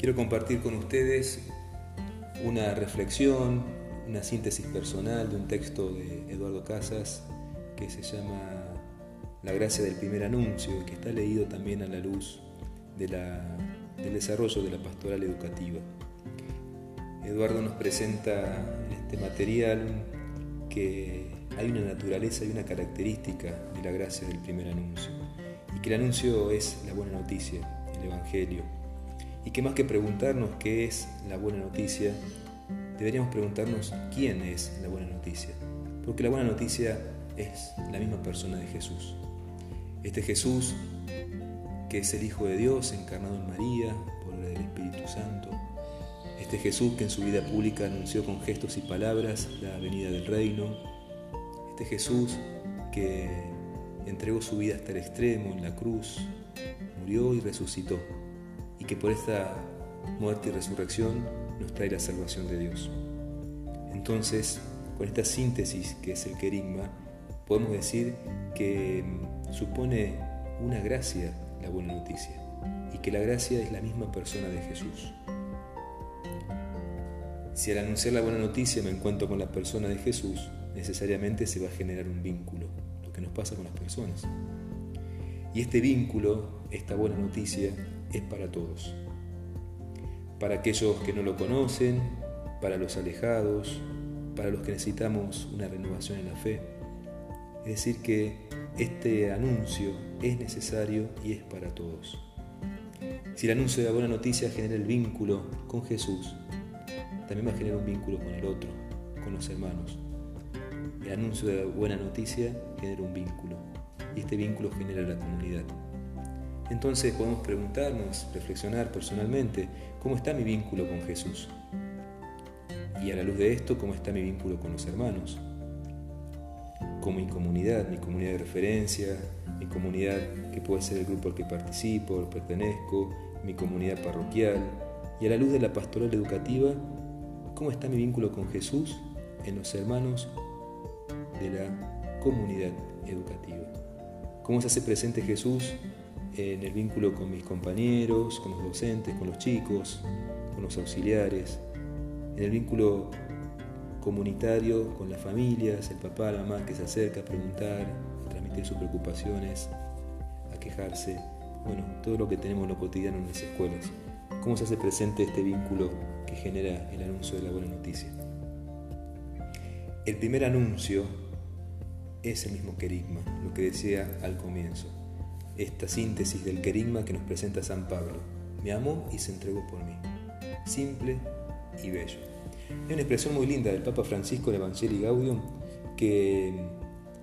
Quiero compartir con ustedes una reflexión, una síntesis personal de un texto de Eduardo Casas que se llama La gracia del primer anuncio y que está leído también a la luz del desarrollo de la pastoral educativa. Eduardo nos presenta en este material que hay una naturaleza y una característica de la gracia del primer anuncio y que el anuncio es la buena noticia, el Evangelio y que más que preguntarnos qué es la buena noticia, deberíamos preguntarnos quién es la buena noticia. Porque la buena noticia es la misma persona de Jesús. Este Jesús que es el Hijo de Dios encarnado en María por el Espíritu Santo. Este Jesús que en su vida pública anunció con gestos y palabras la venida del reino. Este Jesús que entregó su vida hasta el extremo en la cruz, murió y resucitó y que por esta muerte y resurrección nos trae la salvación de Dios. Entonces, con esta síntesis que es el querigma, podemos decir que mm, supone una gracia la buena noticia y que la gracia es la misma persona de Jesús. Si al anunciar la buena noticia me encuentro con la persona de Jesús, necesariamente se va a generar un vínculo, lo que nos pasa con las personas. Y este vínculo, esta buena noticia, es para todos. Para aquellos que no lo conocen, para los alejados, para los que necesitamos una renovación en la fe. Es decir, que este anuncio es necesario y es para todos. Si el anuncio de la buena noticia genera el vínculo con Jesús, también va a generar un vínculo con el otro, con los hermanos. El anuncio de la buena noticia genera un vínculo y este vínculo genera la comunidad. Entonces podemos preguntarnos, reflexionar personalmente, ¿cómo está mi vínculo con Jesús? Y a la luz de esto, ¿cómo está mi vínculo con los hermanos? Con mi comunidad, mi comunidad de referencia, mi comunidad que puede ser el grupo al que participo, o pertenezco, mi comunidad parroquial. Y a la luz de la pastoral educativa, ¿cómo está mi vínculo con Jesús en los hermanos de la comunidad educativa? ¿Cómo se hace presente Jesús en el vínculo con mis compañeros, con los docentes, con los chicos, con los auxiliares, en el vínculo comunitario con las familias, el papá, la mamá que se acerca a preguntar, a transmitir sus preocupaciones, a quejarse, bueno, todo lo que tenemos en lo cotidiano en las escuelas. ¿Cómo se hace presente este vínculo que genera el anuncio de la buena noticia? El primer anuncio es el mismo querigma, lo que decía al comienzo esta síntesis del querigma que nos presenta San Pablo. Me amó y se entregó por mí. Simple y bello. Hay una expresión muy linda del Papa Francisco en Evangelii Gaudium que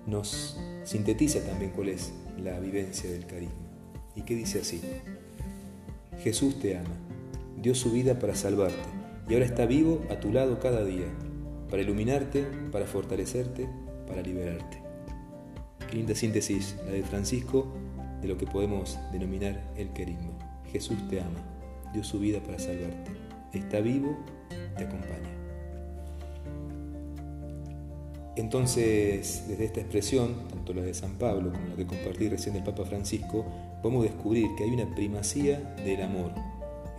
nos sintetiza también cuál es la vivencia del carisma. Y que dice así, Jesús te ama, dio su vida para salvarte y ahora está vivo a tu lado cada día, para iluminarte, para fortalecerte, para liberarte. Qué linda síntesis la de Francisco de lo que podemos denominar el querigma. Jesús te ama, dio su vida para salvarte, está vivo, te acompaña. Entonces, desde esta expresión, tanto la de San Pablo como la que compartí recién del Papa Francisco, podemos descubrir que hay una primacía del amor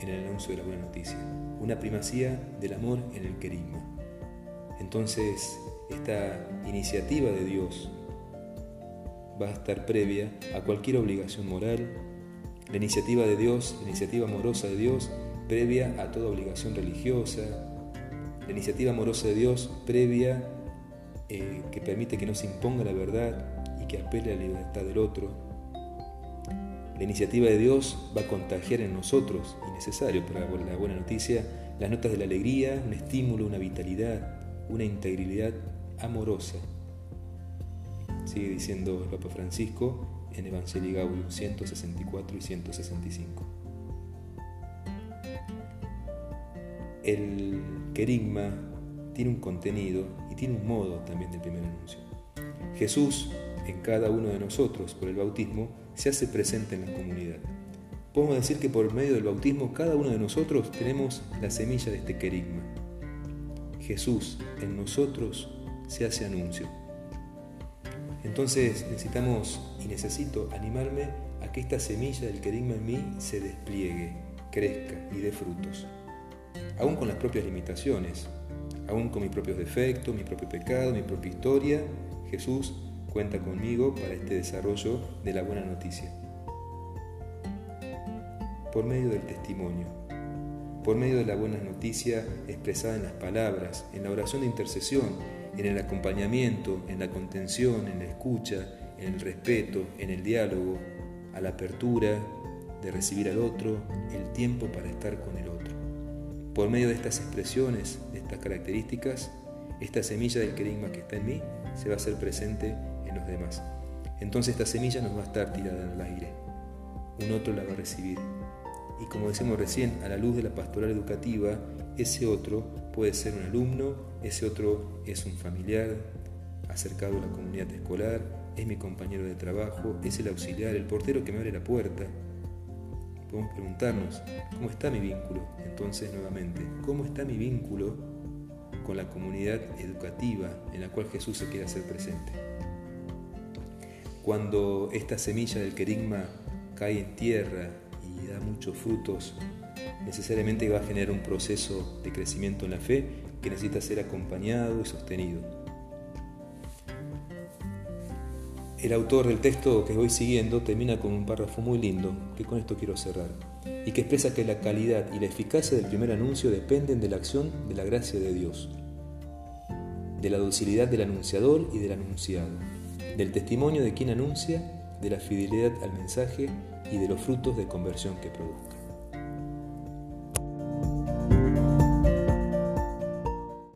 en el anuncio de la buena noticia, una primacía del amor en el querigma. Entonces, esta iniciativa de Dios va a estar previa a cualquier obligación moral, la iniciativa de Dios, la iniciativa amorosa de Dios, previa a toda obligación religiosa, la iniciativa amorosa de Dios previa eh, que permite que no se imponga la verdad y que apele a la libertad del otro. La iniciativa de Dios va a contagiar en nosotros, y necesario para la buena noticia, las notas de la alegría, un estímulo, una vitalidad, una integridad amorosa sigue diciendo el Papa Francisco en Evangelii Gaudium 164 y 165. El querigma tiene un contenido y tiene un modo también del primer anuncio. Jesús, en cada uno de nosotros, por el bautismo, se hace presente en la comunidad. Podemos decir que por medio del bautismo cada uno de nosotros tenemos la semilla de este querigma. Jesús en nosotros se hace anuncio. Entonces necesitamos y necesito animarme a que esta semilla del querigma en mí se despliegue, crezca y dé frutos. Aún con las propias limitaciones, aún con mis propios defectos, mi propio pecado, mi propia historia, Jesús cuenta conmigo para este desarrollo de la buena noticia. Por medio del testimonio, por medio de la buena noticia expresada en las palabras, en la oración de intercesión, en el acompañamiento, en la contención, en la escucha, en el respeto, en el diálogo, a la apertura de recibir al otro, el tiempo para estar con el otro. Por medio de estas expresiones, de estas características, esta semilla del querigma que está en mí se va a hacer presente en los demás. Entonces esta semilla nos va a estar tirada en el aire. Un otro la va a recibir. Y como decimos recién, a la luz de la pastoral educativa, ese otro puede ser un alumno, ese otro es un familiar acercado a la comunidad escolar, es mi compañero de trabajo, es el auxiliar, el portero que me abre la puerta. Podemos preguntarnos, ¿cómo está mi vínculo? Entonces, nuevamente, ¿cómo está mi vínculo con la comunidad educativa en la cual Jesús se quiere hacer presente? Cuando esta semilla del querigma cae en tierra y da muchos frutos, necesariamente va a generar un proceso de crecimiento en la fe que necesita ser acompañado y sostenido. El autor del texto que voy siguiendo termina con un párrafo muy lindo, que con esto quiero cerrar, y que expresa que la calidad y la eficacia del primer anuncio dependen de la acción de la gracia de Dios, de la docilidad del anunciador y del anunciado, del testimonio de quien anuncia, de la fidelidad al mensaje y de los frutos de conversión que produzca.